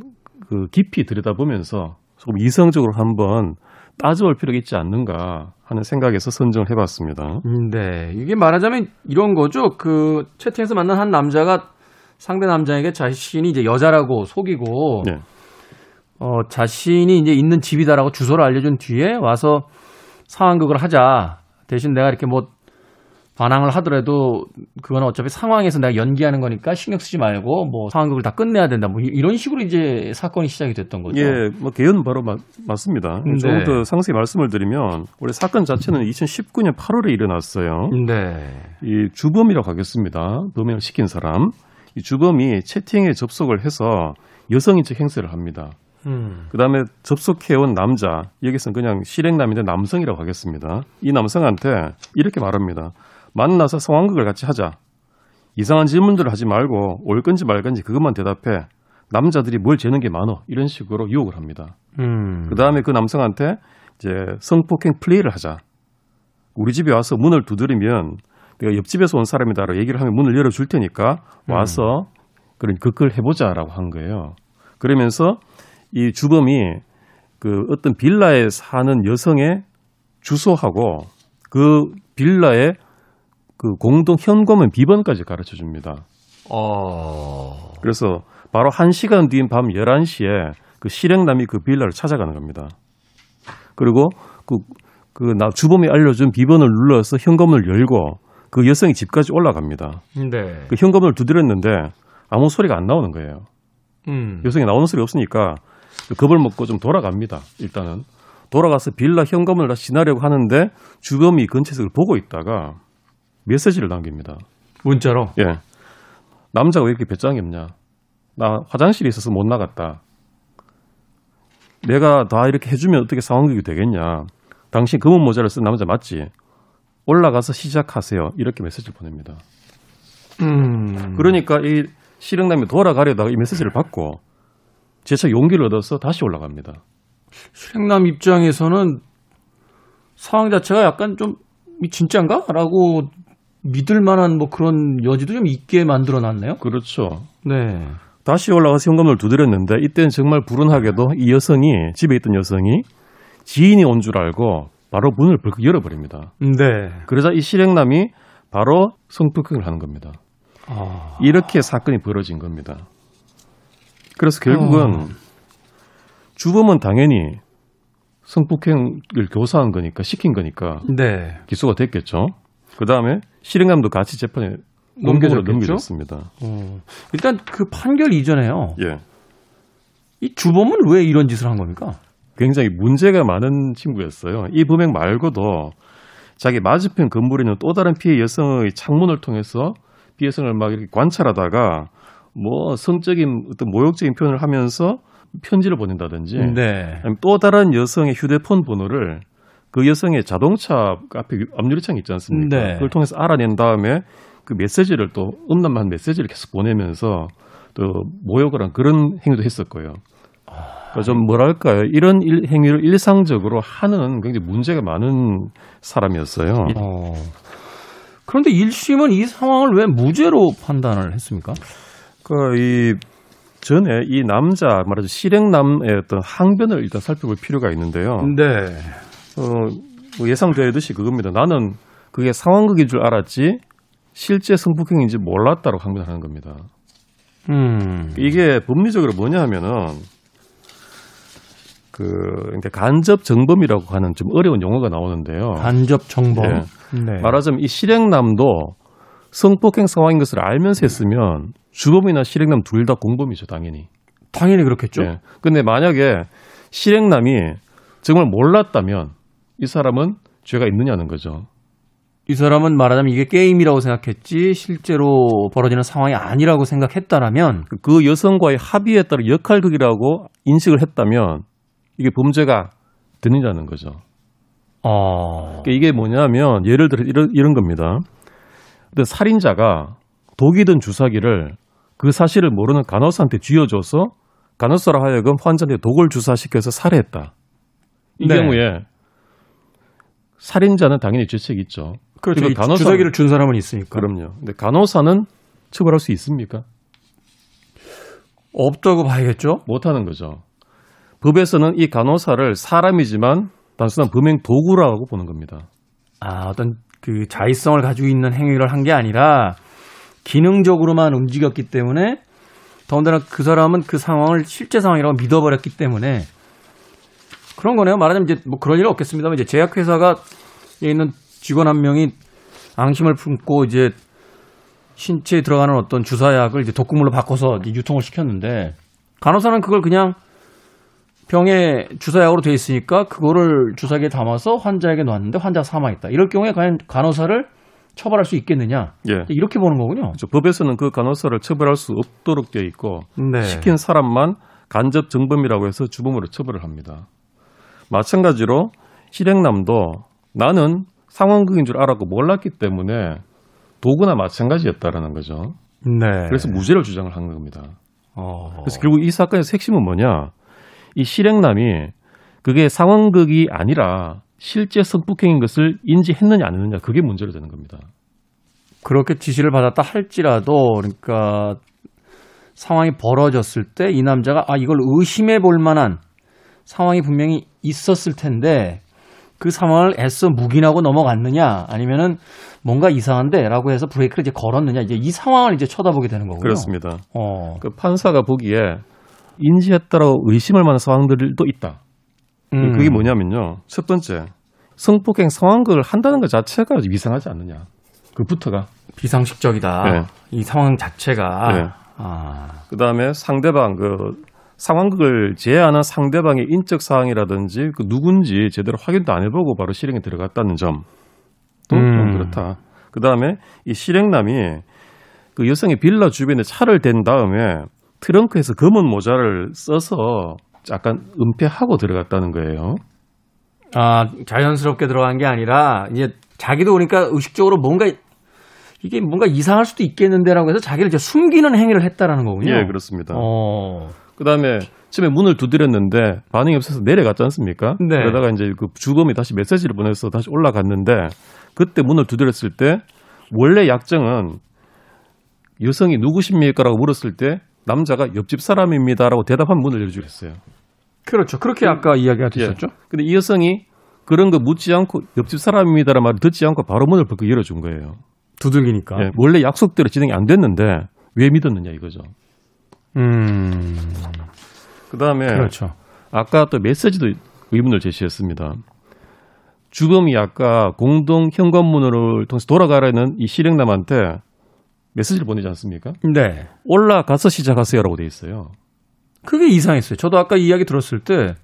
그 깊이 들여다보면서 조금 이성적으로 한번 따져볼 필요가 있지 않는가 하는 생각에서 선정을 해봤습니다. 음, 네. 이게 말하자면 이런 거죠. 그 채팅에서 만난 한 남자가 상대 남자에게 자신이 이제 여자라고 속이고 네. 어, 자신이 이제 있는 집이다라고 주소를 알려준 뒤에 와서 상황극을 하자. 대신 내가 이렇게 뭐 반항을 하더라도 그거는 어차피 상황에서 내가 연기하는 거니까 신경 쓰지 말고 뭐 상황극을 다 끝내야 된다. 뭐 이- 이런 식으로 이제 사건이 시작이 됐던 거죠. 예, 뭐 개요는 바로 마- 맞습니다. 네. 조금 더 상세히 말씀을 드리면 원래 사건 자체는 2019년 8월에 일어났어요. 네. 이 주범이라고 하겠습니다. 범행을 시킨 사람. 이 주범이 채팅에 접속을 해서 여성인적 행세를 합니다. 음. 그 다음에 접속해온 남자, 여기서는 그냥 실행남인데 남성이라고 하겠습니다. 이 남성한테 이렇게 말합니다. 만나서 상황극을 같이 하자. 이상한 질문들을 하지 말고 올 건지 말 건지 그것만 대답해. 남자들이 뭘 재는 게 많어. 이런 식으로 유혹을 합니다. 음. 그 다음에 그 남성한테 이제 성폭행 플레이를 하자. 우리 집에 와서 문을 두드리면 내가 옆집에서 온 사람이다라고 얘기를 하면 문을 열어줄 테니까 와서 그런 극을 해보자라고 한 거예요. 그러면서 이 주범이 그 어떤 빌라에 사는 여성의 주소하고 그 빌라의 그 공동 현금의 비번까지 가르쳐 줍니다. 어. 그래서 바로 한 시간 뒤인 밤 11시에 그 실행남이 그 빌라를 찾아가는 겁니다. 그리고 그, 그, 나, 주범이 알려준 비번을 눌러서 현금을 열고 그 여성이 집까지 올라갑니다. 네. 그 현금을 두드렸는데 아무 소리가 안 나오는 거예요. 음. 여성이 나오는 소리 없으니까 그 겁을 먹고 좀 돌아갑니다. 일단은. 돌아가서 빌라 현금을 다시 지나려고 하는데 주범이 근처에서 보고 있다가 메시지를 남깁니다. 문자로. 예. 남자가 왜 이렇게 배짱이 없냐? 나 화장실에 있어서 못 나갔다. 내가 다 이렇게 해주면 어떻게 상황극이 되겠냐? 당신 검은 모자를 쓴 남자 맞지? 올라가서 시작하세요. 이렇게 메시지를 보냅니다. 음. 그러니까 이 실행남이 돌아가려다가 이 메시지를 받고 재차 용기를 얻어서 다시 올라갑니다. 실행남 입장에서는 상황 자체가 약간 좀이 진짠가? 라고 믿을 만한 뭐 그런 여지도 좀 있게 만들어 놨네요. 그렇죠. 네. 다시 올라가서 현금을 두드렸는데 이때는 정말 불운하게도 이 여성이 집에 있던 여성이 지인이 온 줄 알고 바로 문을 벌컥 열어버립니다. 네. 그러자 이 실행남이 바로 성폭행을 하는 겁니다. 아. 이렇게 사건이 벌어진 겁니다. 그래서 결국은 어. 주범은 당연히 성폭행을 교사한 거니까 시킨 거니까 네. 기소가 됐겠죠. 그 다음에 실행남도 같이 재판에 넘겨졌겠죠? 넘겨졌습니다. 어. 일단 그 판결 이전에요. 예. 이 주범은 왜 이런 짓을 한 겁니까? 굉장히 문제가 많은 친구였어요. 이 범행 말고도 자기 맞은편 건물에 있는 또 다른 피해 여성의 창문을 통해서 피해 여성을 막 이렇게 관찰하다가 뭐 성적인 어떤 모욕적인 표현을 하면서 편지를 보낸다든지 네. 또 다른 여성의 휴대폰 번호를 그 여성의 자동차 앞에 앞유리창 있지 않습니까? 네. 그걸 통해서 알아낸 다음에 그 메시지를 또 음란한 메시지를 계속 보내면서 또 모욕을 한 그런 행위도 했었고요. 그러니까 좀 뭐랄까요 이런 일, 행위를 일상적으로 하는 굉장히 문제가 많은 사람이었어요. 어. 그런데 1심은 이 상황을 왜 무죄로 판단을 했습니까? 그이 전에 이 남자 말하자면 실행남의 어떤 항변을 일단 살펴볼 필요가 있는데요. 네. 어, 뭐 예상되듯이 그겁니다. 나는 그게 상황극인 줄 알았지 실제 성폭행인지 몰랐다고 항변하는 겁니다. 음. 이게 법리적으로 뭐냐 하면은 그 이제 간접 정범이라고 하는 좀 어려운 용어가 나오는데요. 간접 정범. 예. 네. 말하자면 이 실행남도 성폭행 상황인 것을 알면서 했으면 주범이나 실행남 둘 다 공범이죠, 당연히. 당연히 그렇겠죠. 예. 근데 만약에 실행남이 정말 몰랐다면 이 사람은 죄가 있느냐는 거죠. 이 사람은 말하자면 이게 게임이라고 생각했지 실제로 벌어지는 상황이 아니라고 생각했다라면 그 여성과의 합의에 따라 역할극이라고 인식을 했다면 이게 범죄가 되느냐는 거죠. 어. 그러니까 이게 뭐냐면 예를 들어 이런, 이런 겁니다. 어떤 살인자가 독이든 주사기를 그 사실을 모르는 간호사한테 쥐어줘서 간호사로 하여금 환자한테 독을 주사시켜서 살해했다. 이 네. 경우에 살인자는 당연히 죄책이 있죠. 그렇죠. 간호사- 주사기를 준 사람은 있으니까. 그럼요. 근데 간호사는 처벌할 수 있습니까? 없다고 봐야겠죠. 못하는 거죠. 법에서는 이 간호사를 사람이지만 단순한 범행 도구라고 보는 겁니다. 아, 어떤 그 자의성을 가지고 있는 행위를 한 게 아니라 기능적으로만 움직였기 때문에 더군다나 그 사람은 그 상황을 실제 상황이라고 믿어버렸기 때문에 그런 거네요. 말하자면 이제 뭐 그런 일 없겠습니다만 이제 제약회사가 있는 직원 한 명이 앙심을 품고 이제 신체에 들어가는 어떤 주사약을 이제 독극물로 바꿔서 이제 유통을 시켰는데 간호사는 그걸 그냥 병에 주사약으로 돼 있으니까 그거를 주사기에 담아서 환자에게 놨는데 환자가 사망했다. 이럴 경우에 과연 간호사를 처벌할 수 있겠느냐? 예. 이렇게 보는 거군요. 그렇죠. 법에서는 그 간호사를 처벌할 수 없도록 되어 있고 네. 시킨 사람만 간접 정범이라고 해서 주범으로 처벌을 합니다. 마찬가지로 실행남도 나는 상황극인 줄 알았고 몰랐기 때문에 도구나 마찬가지였다라는 거죠. 네. 그래서 무죄를 주장을 한 겁니다. 어. 그래서 결국 이 사건에서 핵심은 뭐냐? 이 실행남이 그게 상황극이 아니라 실제 성폭행인 것을 인지했느냐 안 했느냐 그게 문제로 되는 겁니다. 그렇게 지시를 받았다 할지라도 그러니까 상황이 벌어졌을 때 이 남자가 아 이걸 의심해 볼 만한 상황이 분명히 있었을 텐데 그 상황을 애써 묵인하고 넘어갔느냐 아니면은 뭔가 이상한데라고 해서 브레이크를 이제 걸었느냐 이제 이 상황을 이제 쳐다보게 되는 거고요. 그렇습니다. 어. 그 판사가 보기에 인지했다라고 의심할 만한 상황들도 있다. 음. 그게 뭐냐면요. 첫 번째, 성폭행 상황극을 한다는 것 자체가 이상하지 않느냐. 그부터가. 비상식적이다. 네. 이 상황 자체가 네. 아. 그 다음에 상대방, 그 상황극을 제안한 상대방의 인적 사항이라든지 그 누군지 제대로 확인도 안 해보고 바로 실행에 들어갔다는 점. 또좀 음. 그렇다. 그 다음에 이 실행남이 그 여성의 빌라 주변에 차를 댄 다음에 트렁크에서 검은 모자를 써서 약간 은폐하고 들어갔다는 거예요. 아, 자연스럽게 들어간 게 아니라 이제 자기도 그러니까 의식적으로 뭔가 이게 뭔가 이상할 수도 있겠는데라고 해서 자기를 이제 숨기는 행위를 했다라는 거군요. 예, 그렇습니다. 어. 그 다음에 처음에 문을 두드렸는데 반응이 없어서 내려갔지 않습니까? 네. 그러다가 이제 그 주범이 다시 메시지를 보내서 다시 올라갔는데 그때 문을 두드렸을 때 원래 약정은 여성이 누구십니까라고 물었을 때 남자가 옆집 사람입니다라고 대답한 문을 열어주려 했어요. 그렇죠. 그렇게 아까 이야기가 됐었죠. 예. 근데 이 여성이 그런 거 묻지 않고 옆집 사람입니다라는 말을 듣지 않고 바로 문을 벌컥 열어준 거예요. 두들기니까. 예, 원래 약속대로 진행이 안 됐는데 왜 믿었느냐 이거죠. 음. 그 다음에 그렇죠. 아까 또 메시지도 의문을 제시했습니다. 주범이 아까 공동 현관문을 통해서 돌아가라는 이 실행남한테 메시지를 보내지 않습니까? 네. 올라가서 시작하세요라고 돼 있어요. 그게 이상했어요. 저도 아까 이야기 들었을 때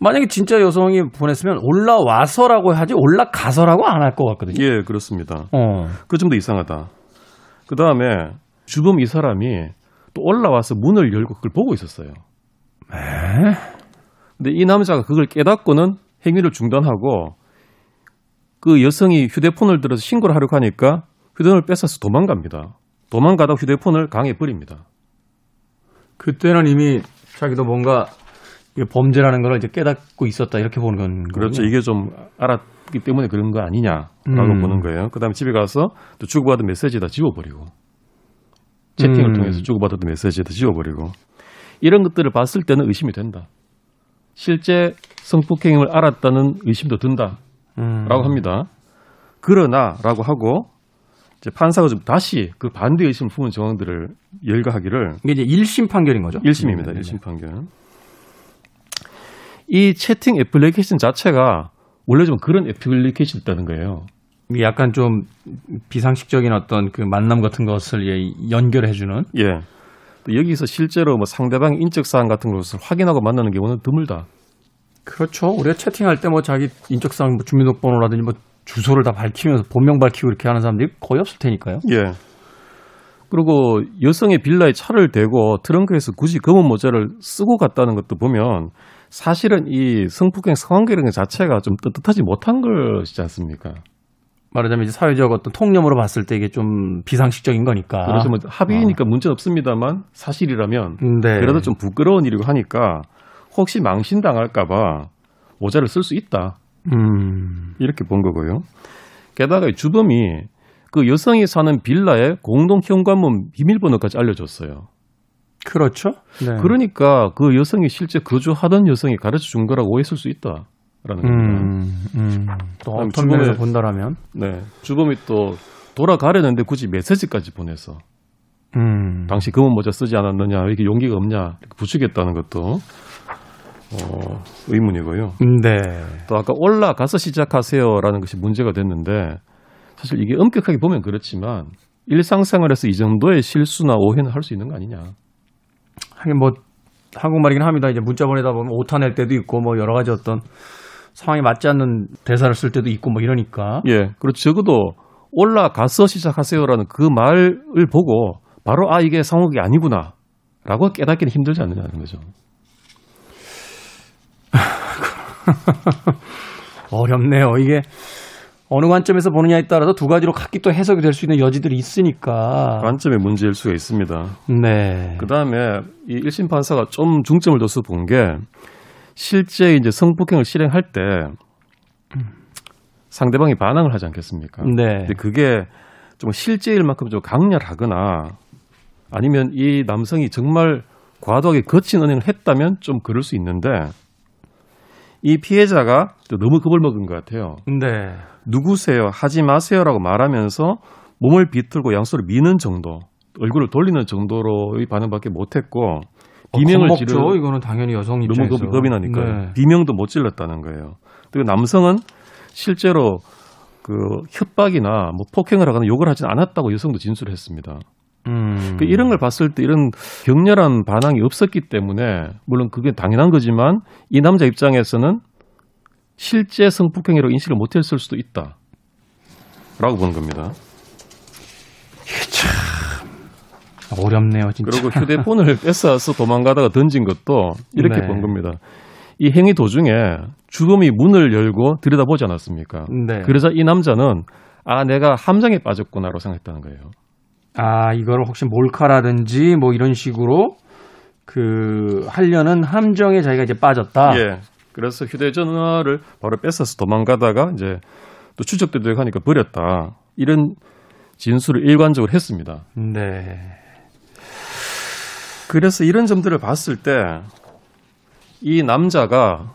만약에 진짜 여성이 보냈으면 올라와서라고 하지 올라가서라고 안 할 것 같거든요. 예, 그렇습니다. 어. 그 점도 이상하다. 그 다음에 주범 이 사람이 또 올라와서 문을 열고 그걸 보고 있었어요. 근데 이 남자가 그걸 깨닫고는 행위를 중단하고 그 여성이 휴대폰을 들어서 신고를 하려고 하니까 휴대폰을 뺏어서 도망갑니다. 도망가다 휴대폰을 강에 버립니다. 그때는 이미 자기도 뭔가 범죄라는 걸 이제 깨닫고 있었다 이렇게 보는 건 그렇죠. 거군요. 이게 좀 알았기 때문에 그런 거 아니냐라고 음. 보는 거예요. 그 다음에 집에 가서 또 주고받은 메시지 다 지워버리고 채팅을 음. 통해서 주고받았던 메시지 다 지워버리고 이런 것들을 봤을 때는 의심이 된다. 실제 성폭행을 알았다는 의심도 든다라고 음. 합니다. 그러나라고 하고 이제 판사가 좀 다시 그 반대 의심을 품은 정황들을 열거하기를 이게 이제 1심 판결인 거죠? 1심입니다. 네, 네, 1심 판결. 이 채팅 애플리케이션 자체가 원래 좀 그런 애플리케이션이었다는 거예요. 이게 약간 좀 비상식적인 어떤 그 만남 같은 것을 예, 연결해 주는 예. 또 여기서 실제로 뭐 상대방 인적 사항 같은 것을 확인하고 만나는 경우는 드물다. 그렇죠. 우리가 채팅할 때 뭐 자기 인적 사항 뭐 주민등록번호라든지 뭐 주소를 다 밝히면서 본명 밝히고 이렇게 하는 사람들이 거의 없을 테니까요. 예. 그리고 여성의 빌라에 차를 대고 트렁크에서 굳이 검은 모자를 쓰고 갔다는 것도 보면 사실은 이 성폭행 상황이라는 것 자체가 좀 떳떳하지 못한 것이지 않습니까? 말하자면 이제 사회적 어떤 통념으로 봤을 때 이게 좀 비상식적인 거니까. 그래서 뭐 합의니까 문제는 없습니다만 사실이라면 네. 그래도 좀 부끄러운 일이고 하니까 혹시 망신당할까봐 모자를 쓸 수 있다. 음. 이렇게 본 거고요. 게다가 이 주범이 그 여성이 사는 빌라의 공동 현관문 비밀번호까지 알려줬어요. 그렇죠. 네. 그러니까 그 여성이 실제 거주하던 여성이 가르쳐 준 거라고 오해했을 수 있다라는 겁니다. 음, 음. 또 어떤 면에서 본다라면. 네. 주범이 또 돌아가려는데 굳이 메시지까지 보내서 음. 당시 검은 모자 쓰지 않았느냐, 왜 이렇게 용기가 없냐, 이렇게 부추겼다는 것도 어, 의문이고요. 네. 또 아까 올라가서 시작하세요라는 것이 문제가 됐는데 사실 이게 엄격하게 보면 그렇지만 일상생활에서 이 정도의 실수나 오해는 할 수 있는 거 아니냐. 하긴 뭐 한국말이긴 합니다. 이제 문자 보내다 보면 오타 낼 때도 있고 뭐 여러 가지 어떤 상황에 맞지 않는 대사를 쓸 때도 있고 뭐 이러니까. 예. 그리고 적어도 올라가서 시작하세요라는 그 말을 보고 바로 아 이게 상황이 아니구나. 라고 깨닫기는 힘들지 않느냐는 거죠. 어렵네요. 이게 어느 관점에서 보느냐에 따라서 두 가지로 각기 또 해석이 될 수 있는 여지들이 있으니까. 관점의 문제일 수가 있습니다. 네. 그 다음에 이 1심 판사가 좀 중점을 둬서 본 게 실제 이제 성폭행을 실행할 때 상대방이 반항을 하지 않겠습니까? 네. 근데 그게 좀 실제일 만큼 좀 강렬하거나 아니면 이 남성이 정말 과도하게 거친 언행을 했다면 좀 그럴 수 있는데 이 피해자가 또 너무 겁을 먹은 것 같아요. 네. 누구세요? 하지 마세요라고 말하면서 몸을 비틀고 양손을 미는 정도, 얼굴을 돌리는 정도로의 반응밖에 못했고 비명을 겁먹죠. 지르 이거는 당연히 여성 너무 입장에서. 겁이, 겁이 나니까 네. 비명도 못 질렀다는 거예요. 그리고 남성은 실제로 그 협박이나 뭐 폭행을 하거나 욕을 하진 않았다고 여성도 진술을 했습니다. 음. 그 이런 걸 봤을 때 이런 격렬한 반항이 없었기 때문에 물론 그게 당연한 거지만 이 남자 입장에서는 실제 성폭행이라고 인식을 못했을 수도 있다. 라고 보는 겁니다. 어렵네요, 진짜. 그리고 휴대폰을 뺏어서 도망가다가 던진 것도 이렇게 네. 본 겁니다. 이 행위 도중에 주범이 문을 열고 들여다보지 않았습니까? 네. 그러자 이 남자는 아 내가 함정에 빠졌구나라고 생각했다는 거예요. 아, 이거를 혹시 몰카라든지 뭐 이런 식으로 그 하려는 함정에 자기가 이제 빠졌다. 예. 그래서 휴대전화를 바로 뺏어서 도망가다가 이제 또 추적되고 하니까 버렸다. 이런 진술을 일관적으로 했습니다. 네. 그래서 이런 점들을 봤을 때 이 남자가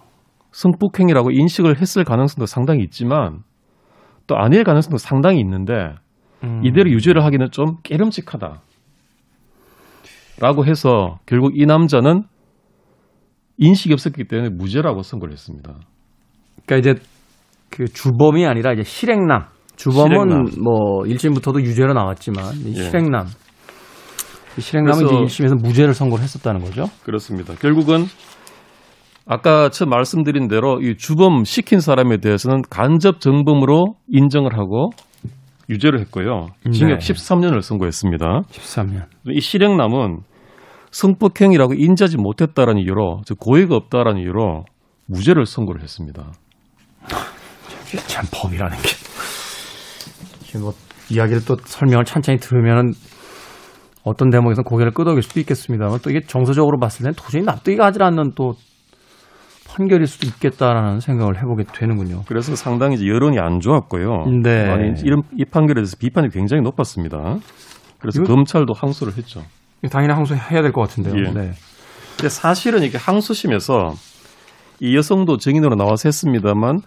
성폭행이라고 인식을 했을 가능성도 상당히 있지만 또 아닐 가능성도 상당히 있는데 음. 이대로 유죄를 하기는 좀 깨름직하다. 라고 해서 결국 이 남자는 인식이 없었기 때문에 무죄라고 선고를 했습니다. 그러니까 이제 그 주범이 아니라 이제 실행남. 주범은 실행남. 뭐 1심부터도 유죄로 나왔지만 이 예. 실행남. 이 실행남은 이제 1심에서 무죄를 선고를 했었다는 거죠. 그렇습니다. 결국은 아까 처음 말씀드린 대로 이 주범 시킨 사람에 대해서는 간접 정범으로 인정을 하고 유죄를 했고요. 징역 네. 13년을 선고했습니다. 13년. 이 실형남은 성폭행이라고 인지하지 못했다라는 이유로 즉 고의가 없다라는 이유로 무죄를 선고를 했습니다. 참 법이라는 게. 지금 뭐 이야기를 또 설명을 찬찬히 들으면은 어떤 대목에서 고개를 끄덕일 수도 있겠습니다만 또 이게 정서적으로 봤을 때는 도저히 납득이 가지 않는 또 판결일 수도 있겠다라는 생각을 해보게 되는군요. 그래서 상당히 여론이 안 좋았고요. 네. 아니, 이런 이 판결에 대해서 비판이 굉장히 높았습니다. 그래서 이거- 검찰도 항소를 했죠. 당연히 항소해야 될 것 같은데요. 예. 네. 근데 사실은 이게 항소심에서 이 여성도 증인으로 나와서 했습니다만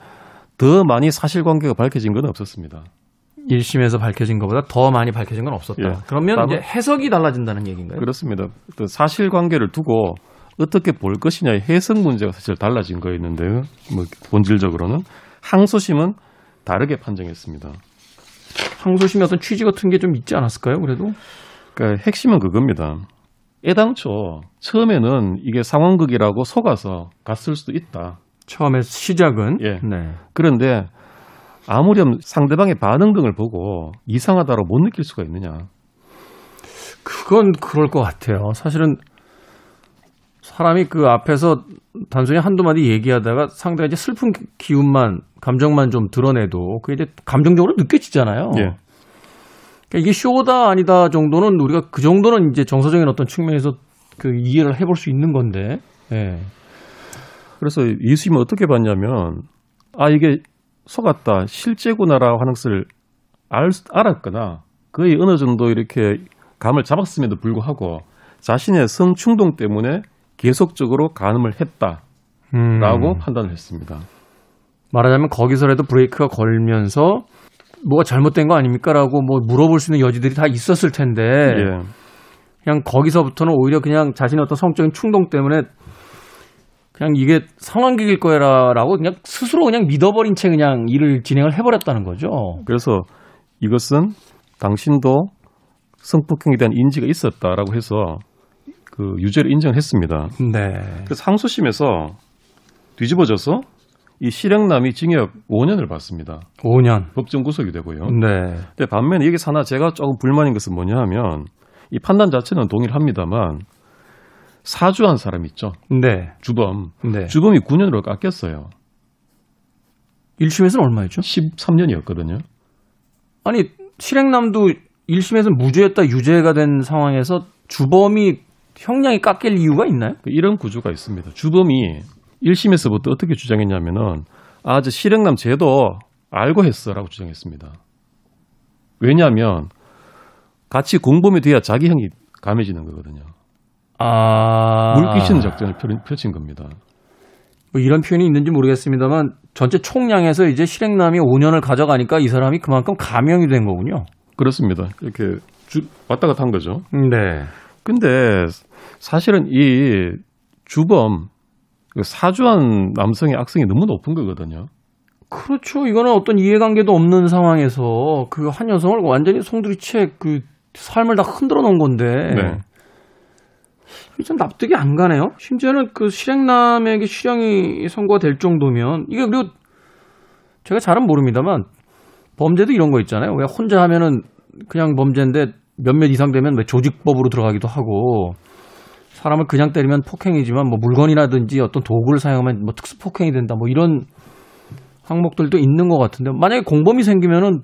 더 많이 사실관계가 밝혀진 건 없었습니다. 1심에서 밝혀진 것보다 더 많이 밝혀진 건 없었다. 예. 그러면 이제 해석이 달라진다는 얘기인가요? 그렇습니다. 또 사실관계를 두고 어떻게 볼 것이냐의 해석 문제가 사실 달라진 거였는데요. 뭐 본질적으로는 항소심은 다르게 판정했습니다. 항소심의 어떤 취지 같은 게 좀 있지 않았을까요? 그래도 그러니까 핵심은 그겁니다. 애당초 처음에는 이게 상황극이라고 속아서 갔을 수도 있다. 처음에 시작은 예. 네. 그런데 아무렴 상대방의 반응 등을 보고 이상하다고 못 느낄 수가 있느냐. 그건 그럴 것 같아요. 사실은 사람이 그 앞에서 단순히 한두 마디 얘기하다가 상대가 이제 슬픈 기운만, 감정만 좀 드러내도 그게 이제 감정적으로 느껴지잖아요. 예. 그러니까 이게 쇼다 아니다 정도는 우리가 그 정도는 이제 정서적인 어떤 측면에서 그 이해를 해볼 수 있는 건데. 예. 그래서 이수임은 어떻게 봤냐면 아 이게 속았다 실제구나라고 하는 것을 알, 수- 알았거나 거의 어느 정도 이렇게 감을 잡았음에도 불구하고 자신의 성충동 때문에 계속적으로 간음을 했다라고 음. 판단을 했습니다. 말하자면 거기서라도 브레이크가 걸면서 뭐가 잘못된 거 아닙니까라고 뭐 물어볼 수 있는 여지들이 다 있었을 텐데 예. 그냥 거기서부터는 오히려 그냥 자신의 어떤 성적인 충동 때문에 그냥 이게 상황극일 거라라고 그냥 스스로 그냥 믿어버린 채 그냥 일을 진행을 해버렸다는 거죠. 그래서 이것은 당신도 성폭행에 대한 인지가 있었다라고 해서 그 유죄를 인정했습니다. 네. 그래서 항소심에서 뒤집어져서 이 실형남이 징역 5년을 받습니다. 5년. 법정 구속이 되고요. 네. 근데 반면에 여기서 하나 제가 조금 불만인 것은 뭐냐 하면 이 판단 자체는 동일합니다만 사주한 사람 있죠. 네. 주범. 네. 주범이 9년으로 깎였어요. 1심에서는 얼마였죠? 13년이었거든요. 아니, 실행남도 1심에서 무죄였다 유죄가 된 상황에서 주범이 형량이 깎일 이유가 있나요? 이런 구조가 있습니다. 주범이 1심에서부터 어떻게 주장했냐면은 아, 저 실형남 제도 알고 했어라고 주장했습니다. 왜냐하면 같이 공범이 돼야 자기 형이 감해지는 거거든요. 아. 물귀신 작전을 펼- 펼친 겁니다. 뭐 이런 표현이 있는지 모르겠습니다만 전체 총량에서 이제 실행남이 5년을 가져가니까 이 사람이 그만큼 감형이 된 거군요. 그렇습니다. 이렇게 주- 왔다 갔다 한 거죠. 네. 근데 사실은 이 주범 그 사주한 남성의 악성이 너무 높은 거거든요. 그렇죠. 이거는 어떤 이해관계도 없는 상황에서 그 한 여성을 완전히 송두리째 그 삶을 다 흔들어 놓은 건데. 네. 좀 납득이 안 가네요. 심지어는 그 실행남에게 실형이 선고가 될 정도면 이게 그리고 제가 잘은 모릅니다만 범죄도 이런 거 있잖아요. 왜 혼자 하면은 그냥 범죄인데 몇몇 이상 되면 왜 조직법으로 들어가기도 하고 사람을 그냥 때리면 폭행이지만 뭐 물건이라든지 어떤 도구를 사용하면 뭐 특수 폭행이 된다 뭐 이런 항목들도 있는 것 같은데 만약에 공범이 생기면은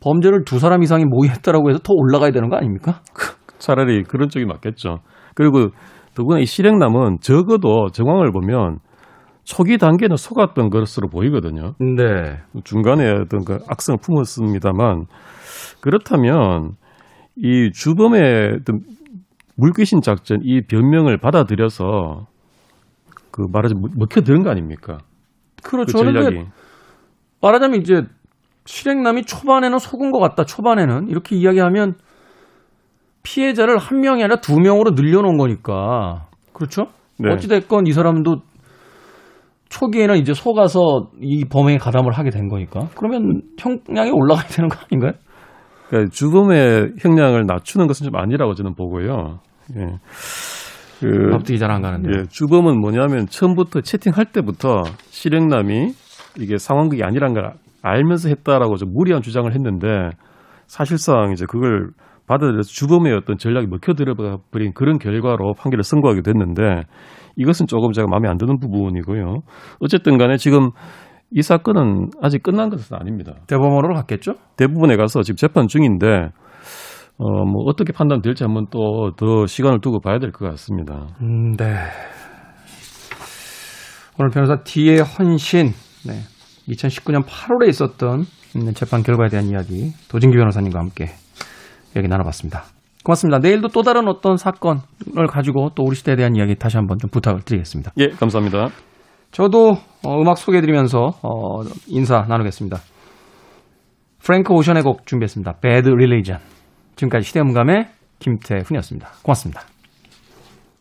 범죄를 두 사람 이상이 모의했다라고 해서 더 올라가야 되는 거 아닙니까? 차라리 그런 쪽이 맞겠죠. 그리고 더구나 이 실행남은 적어도 정황을 보면 초기 단계는 속았던 것으로 보이거든요. 네. 중간에 어떤 그 악성을 품었습니다만 그렇다면 이 주범의 어떤 물귀신 작전 이 변명을 받아들여서 그 말하자면 먹혀드는 거 아닙니까? 그 그렇죠. 그런데 전략이. 말하자면 이제 실행남이 초반에는 속은 것 같다. 초반에는 이렇게 이야기하면 피해자를 한 명이 아니라 두 명으로 늘려놓은 거니까 그렇죠. 네. 어찌 됐건 이 사람도 초기에는 이제 속아서 이 범행에 가담을 하게 된 거니까 그러면 형량이 올라가야 되는 거 아닌가요? 그러니까 주범의 형량을 낮추는 것은 좀 아니라고 저는 보고요. 예. 그 납득이 잘 안 가는데. 예, 주범은 뭐냐면 처음부터 채팅할 때부터 실행남이 이게 상황극이 아니란 걸 알면서 했다라고 좀 무리한 주장을 했는데 사실상 이제 그걸 받아들여서 주범의 어떤 전략이 먹혀들어 버린 그런 결과로 판결을 선고하게 됐는데 이것은 조금 제가 마음에 안 드는 부분이고요. 어쨌든 간에 지금 이 사건은 아직 끝난 것은 아닙니다. 대법원으로 갔겠죠? 대부분에 가서 지금 재판 중인데 어, 뭐 어떻게 판단될지 한번 또 더 시간을 두고 봐야 될 것 같습니다. 음, 네. 오늘 변호사 D의 헌신, 네. 2019년 8월에 있었던 음, 재판 결과에 대한 이야기 도진기 변호사님과 함께 이야기 나눠봤습니다. 고맙습니다. 내일도 또 다른 어떤 사건을 가지고 또 우리 시대에 대한 이야기 다시 한번 좀 부탁을 드리겠습니다. 예, 감사합니다. 저도 어, 음악 소개해드리면서 어, 인사 나누겠습니다. 프랭크 오션의 곡 준비했습니다. Bad Religion. 지금까지 시대음감의 김태훈이었습니다. 고맙습니다.